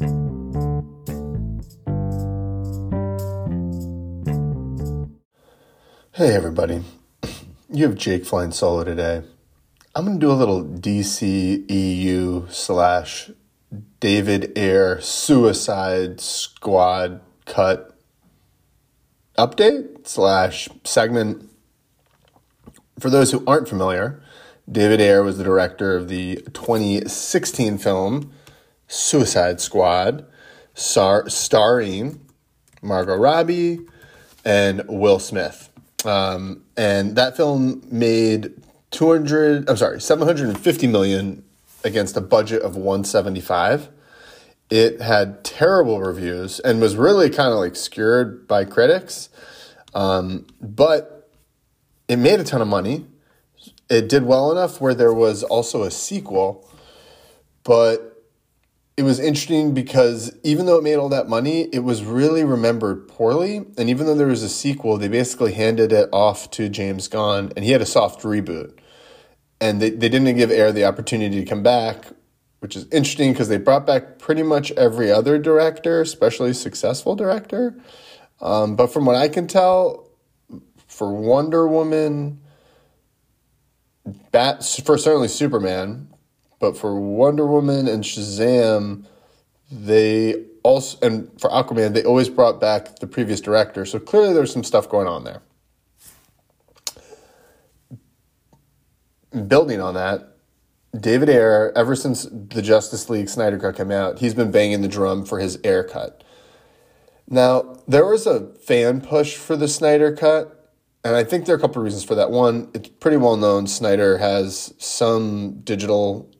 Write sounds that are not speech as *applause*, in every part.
Hey everybody, you have Jake flying solo today. I'm going to do a little DCEU slash David Ayer Suicide Squad cut update slash segment. For those who aren't familiar, David Ayer was the director of the 2016 film Suicide Squad, star- starring Margot Robbie and Will Smith. Um, and that film made 200, I'm sorry, 750 million against a budget of 175. It had terrible reviews and was really kind of like skewered by critics. Um, but it made a ton of money it did well enough where there was also a sequel, but it was interesting because even though it made all that money, it was really remembered poorly. And even though there was a sequel, they basically handed it off to James Gunn and he had a soft reboot. And they, they didn't give Ayer the opportunity to come back, which is interesting because they brought back pretty much every other director, especially successful director. Um, but from what I can tell, for Wonder Woman, Bat for certainly Superman, but for Wonder Woman and Shazam, they also and for Aquaman they always brought back the previous director. So clearly there's some stuff going on there. Building on that, David Ayer, ever since the Justice League Snyder Cut came out, he's been banging the drum for his Ayer cut. Now, there was a fan push for the Snyder Cut and I think there are a couple of reasons for that. One, it's pretty well known Snyder has some digital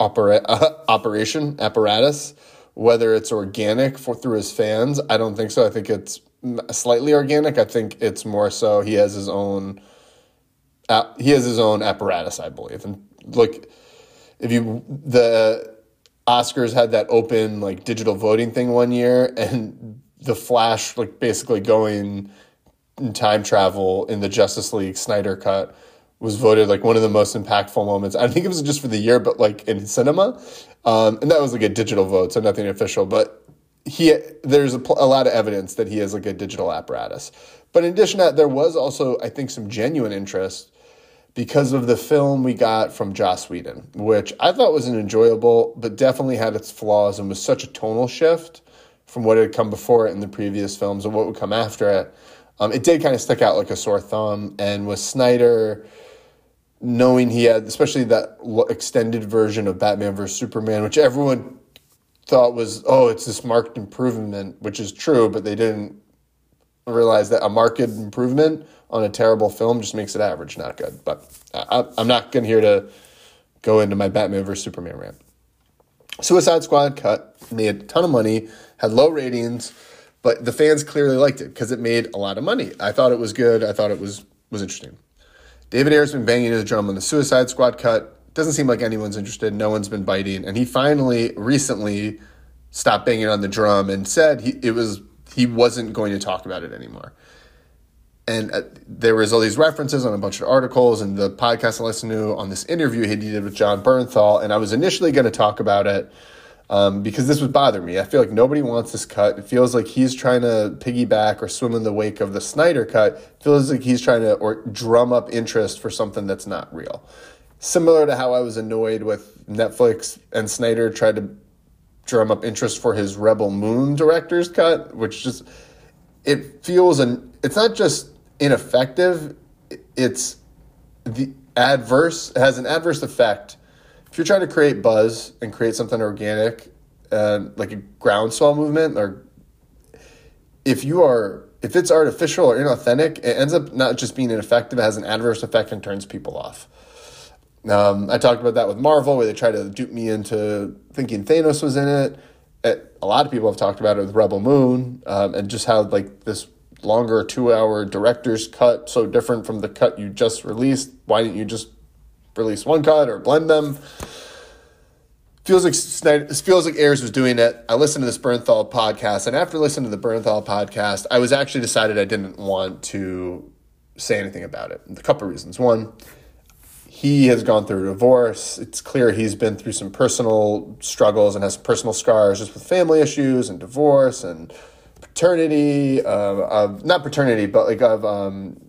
opera, *laughs* uh, operation apparatus, whether it's organic for through his fans. I don't think so. I think it's slightly organic. I think it's more so he has his own. Uh, he has his own apparatus, I believe. And look, if you the Oscars had that open like digital voting thing one year, and the Flash like basically going in time travel in the Justice League Snyder cut was voted like one of the most impactful moments. I think it was just for the year, but like in cinema, um, and that was like a digital vote, so nothing official. But he there's a, a lot of evidence that he has like a digital apparatus. But in addition to that, there was also I think some genuine interest because of the film we got from Joss Whedon, which I thought was an enjoyable, but definitely had its flaws and was such a tonal shift from what had come before it in the previous films and what would come after it um, it did kind of stick out like a sore thumb. And with Snyder, knowing he had, especially that extended version of Batman vs Superman, which everyone thought was, oh, it's this marked improvement, which is true, but they didn't realize that a marked improvement on a terrible film just makes it average, not good. But I, am not going here to go into my Batman vs Superman rant. Suicide Squad cut made a ton of money, had low ratings but the fans clearly liked it because it made a lot of money. I thought it was good. I thought it was was interesting. David Ayer's been banging his drum on the Suicide Squad cut. Doesn't seem like anyone's interested. No one's been biting, and he finally recently stopped banging on the drum and said he it was he wasn't going to talk about it anymore. And uh, there was all these references on a bunch of articles and the podcast I listened to on this interview he did with Jon Bernthal, and I was initially going to talk about it um, because this would bother me. I feel like nobody wants this cut. It feels like he's trying to piggyback or swim in the wake of the Snyder cut. It feels like he's trying to or drum up interest for something that's not real. Similar to how I was annoyed with Netflix and Snyder tried to drum up interest for his Rebel Moon director's cut, which just it feels and it's not just ineffective. It's the adverse has an adverse effect if you're trying to create buzz and create something organic, uh, like a groundswell movement, or if you are if it's artificial or inauthentic, it ends up not just being ineffective; it has an adverse effect and turns people off. Um, I talked about that with Marvel, where they tried to dupe me into thinking Thanos was in it. it a lot of people have talked about it with Rebel Moon, um, and just how like this longer two-hour director's cut so different from the cut you just released. Why didn't you just release one cut or blend them. Feels like feels like Ayers was doing it. I listened to this Bernthal podcast, and after listening to the Bernthal podcast, I was actually decided I didn't want to say anything about it. A couple reasons. One, he has gone through a divorce. It's clear he's been through some personal struggles and has personal scars just with family issues and divorce and paternity, uh, of not paternity, but like of um,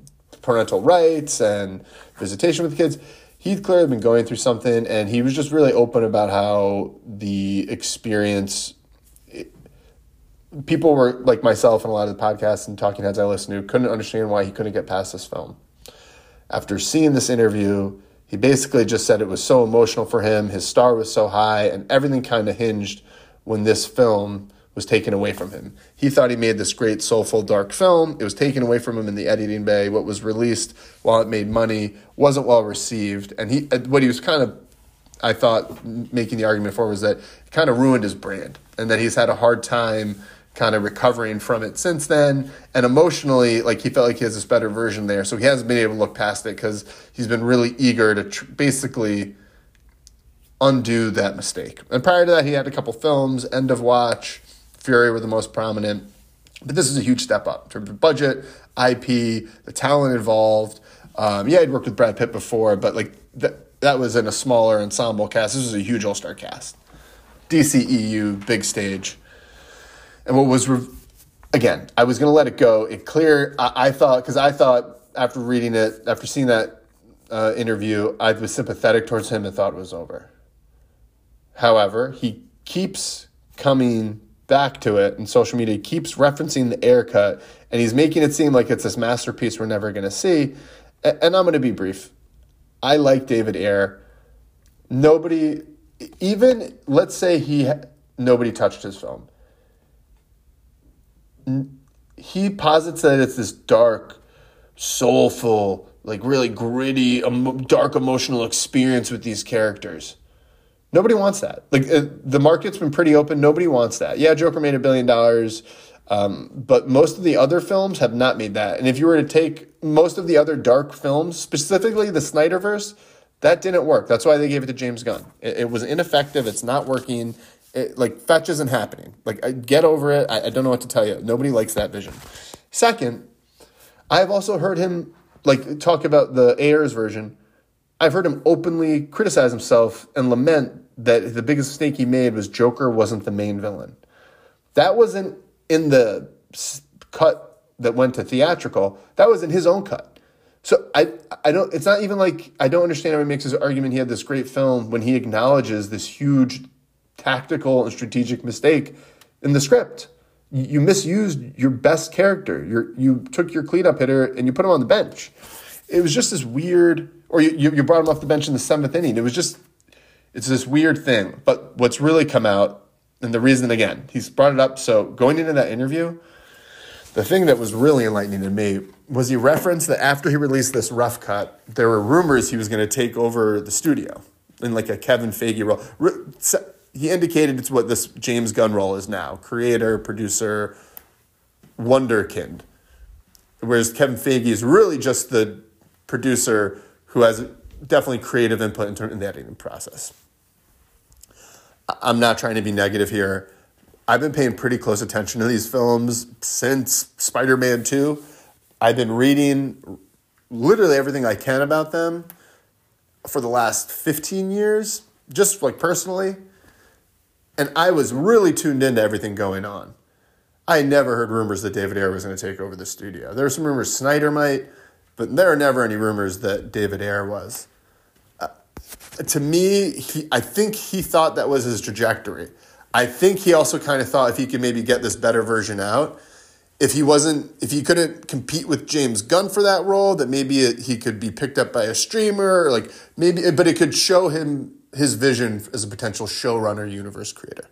parental rights and visitation with kids. He'd clearly been going through something, and he was just really open about how the experience. people were like myself and a lot of the podcasts and talking heads I listened to couldn't understand why he couldn't get past this film. After seeing this interview, he basically just said it was so emotional for him. His star was so high, and everything kind of hinged when this film was taken away from him. He thought he made this great, soulful, dark film. It was taken away from him in the editing bay. What was released, while it made money, wasn't well received. And he, uh, what he was kind of, I thought, making the argument for was that it kind of ruined his brand, and that he's had a hard time kind of recovering from it since then. And emotionally, like he felt like he has this better version there. So he hasn't been able to look past it because he's been really eager to tr- basically undo that mistake. And prior to that, he had a couple films, End of Watch, Fury were the most prominent. But this is a huge step up in terms of budget, IP, the talent involved. Um, yeah, I'd worked with Brad Pitt before, but like that, that was in a smaller ensemble cast. This was a huge all star cast. DCEU, big stage. And what was, re- again, I was going to let it go. It clear, I, I thought, because I thought after reading it, after seeing that uh, interview, I was sympathetic towards him and thought it was over. However, he keeps coming back to it, and social media keeps referencing the Ayer cut, and he's making it seem like it's this masterpiece we're never going to see. And I'm going to be brief. I like David Ayer. Nobody, even let's say he nobody touched his film. He posits that it's this dark, soulful, like really gritty, dark emotional experience with these characters. Nobody wants that. Like uh, the market's been pretty open. Nobody wants that. Yeah, Joker made a billion dollars, um, but most of the other films have not made that. And if you were to take most of the other dark films, specifically the Snyderverse, that didn't work. That's why they gave it to James Gunn. It, it was ineffective. It's not working. It, like fetch isn't happening. Like I, get over it. I, I don't know what to tell you. Nobody likes that vision. Second, I've also heard him like talk about the Ayers version I've heard him openly criticize himself and lament that the biggest mistake he made was Joker wasn't the main villain. That wasn't in the cut that went to theatrical. That was in his own cut. So I I don't it's not even like I don't understand how he makes his argument he had this great film when he acknowledges this huge tactical and strategic mistake in the script. You misused your best character. You you took your cleanup hitter and you put him on the bench. It was just this weird or you, you brought him off the bench in the seventh inning. It was just, it's this weird thing. But what's really come out, and the reason again, he's brought it up. So going into that interview, the thing that was really enlightening to me was he referenced that after he released this rough cut, there were rumors he was going to take over the studio in like a Kevin Feige role. He indicated it's what this James Gunn role is now creator, producer, wonderkind. Whereas Kevin Feige is really just the producer who has definitely creative input in, in the editing process. I'm not trying to be negative here. I've been paying pretty close attention to these films since Spider Man 2. I've been reading literally everything I can about them for the last 15 years, just like personally. And I was really tuned into everything going on. I never heard rumors that David Ayer was going to take over the studio. There were some rumors Snyder might. But there are never any rumors that David Ayer was. Uh, to me, he, I think he thought that was his trajectory. I think he also kind of thought if he could maybe get this better version out, if he wasn't, if he couldn't compete with James Gunn for that role, that maybe it, he could be picked up by a streamer, like maybe, but it could show him his vision as a potential showrunner, universe creator.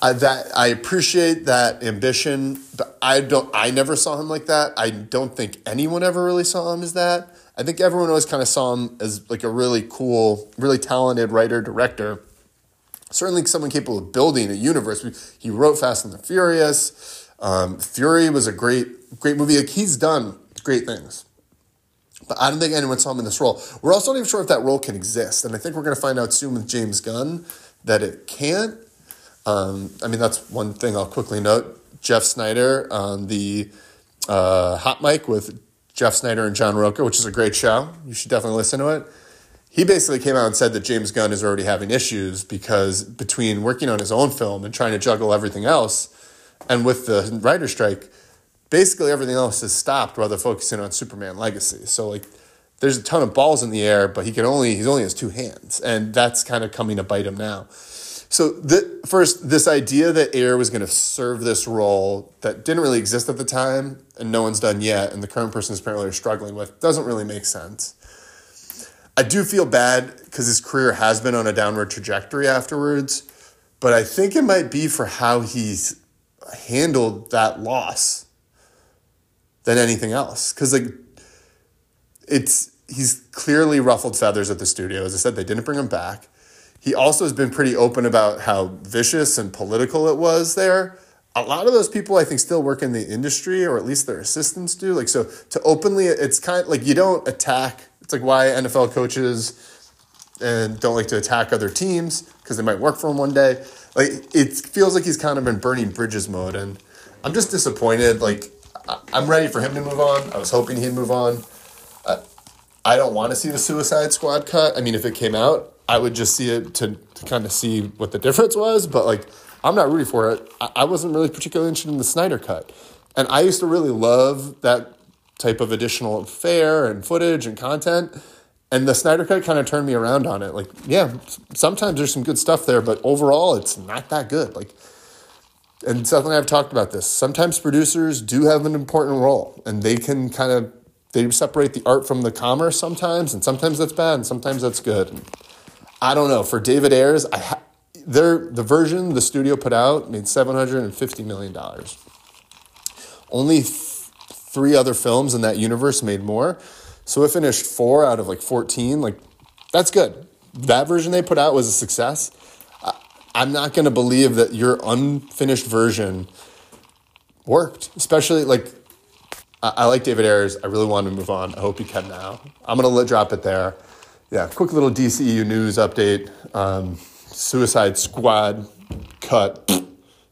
I, that I appreciate that ambition, but I don't. I never saw him like that. I don't think anyone ever really saw him as that. I think everyone always kind of saw him as like a really cool, really talented writer director. Certainly, someone capable of building a universe. He wrote Fast and the Furious. Um, Fury was a great, great movie. Like he's done great things. But I don't think anyone saw him in this role. We're also not even sure if that role can exist. And I think we're going to find out soon with James Gunn that it can't. Um, I mean, that's one thing I'll quickly note. Jeff Sneider on the uh, hot mic with Jeff Sneider and John Rocha, which is a great show. You should definitely listen to it. He basically came out and said that James Gunn is already having issues because between working on his own film and trying to juggle everything else, and with the writer strike, basically everything else has stopped they're focusing on Superman Legacy. So like there's a ton of balls in the air, but he can only he's only has two hands, and that's kind of coming to bite him now. So the first, this idea that Ayer was going to serve this role that didn't really exist at the time, and no one's done yet, and the current person is apparently struggling with, doesn't really make sense. I do feel bad because his career has been on a downward trajectory afterwards, but I think it might be for how he's handled that loss than anything else. Because like, it's he's clearly ruffled feathers at the studio. As I said, they didn't bring him back. He also has been pretty open about how vicious and political it was there. A lot of those people, I think, still work in the industry, or at least their assistants do. Like, so to openly, it's kind of like you don't attack. It's like why NFL coaches and don't like to attack other teams because they might work for them one day. Like, it feels like he's kind of in burning bridges mode, and I'm just disappointed. Like, I'm ready for him to move on. I was hoping he'd move on. I don't want to see the Suicide Squad cut. I mean, if it came out, I would just see it to, to kind of see what the difference was. But like, I'm not rooting for it. I, I wasn't really particularly interested in the Snyder cut, and I used to really love that type of additional fare and footage and content. And the Snyder cut kind of turned me around on it. Like, yeah, sometimes there's some good stuff there, but overall, it's not that good. Like, and Seth and I have talked about this. Sometimes producers do have an important role, and they can kind of they separate the art from the commerce sometimes, and sometimes that's bad, and sometimes that's good. And I don't know. For David Ayers, I ha- their the version the studio put out made seven hundred and fifty million dollars. Only th- three other films in that universe made more, so it finished four out of like fourteen. Like that's good. That version they put out was a success. I- I'm not going to believe that your unfinished version worked, especially like I, like David Ayers. I really want to move on. I hope he can now. I'm going to let, drop it there. Yeah, quick little DCEU news update. Um, Suicide Squad cut.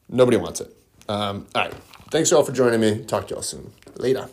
Nobody wants it. Um, all right. Thanks, y'all, for joining me. Talk to y'all soon. Later.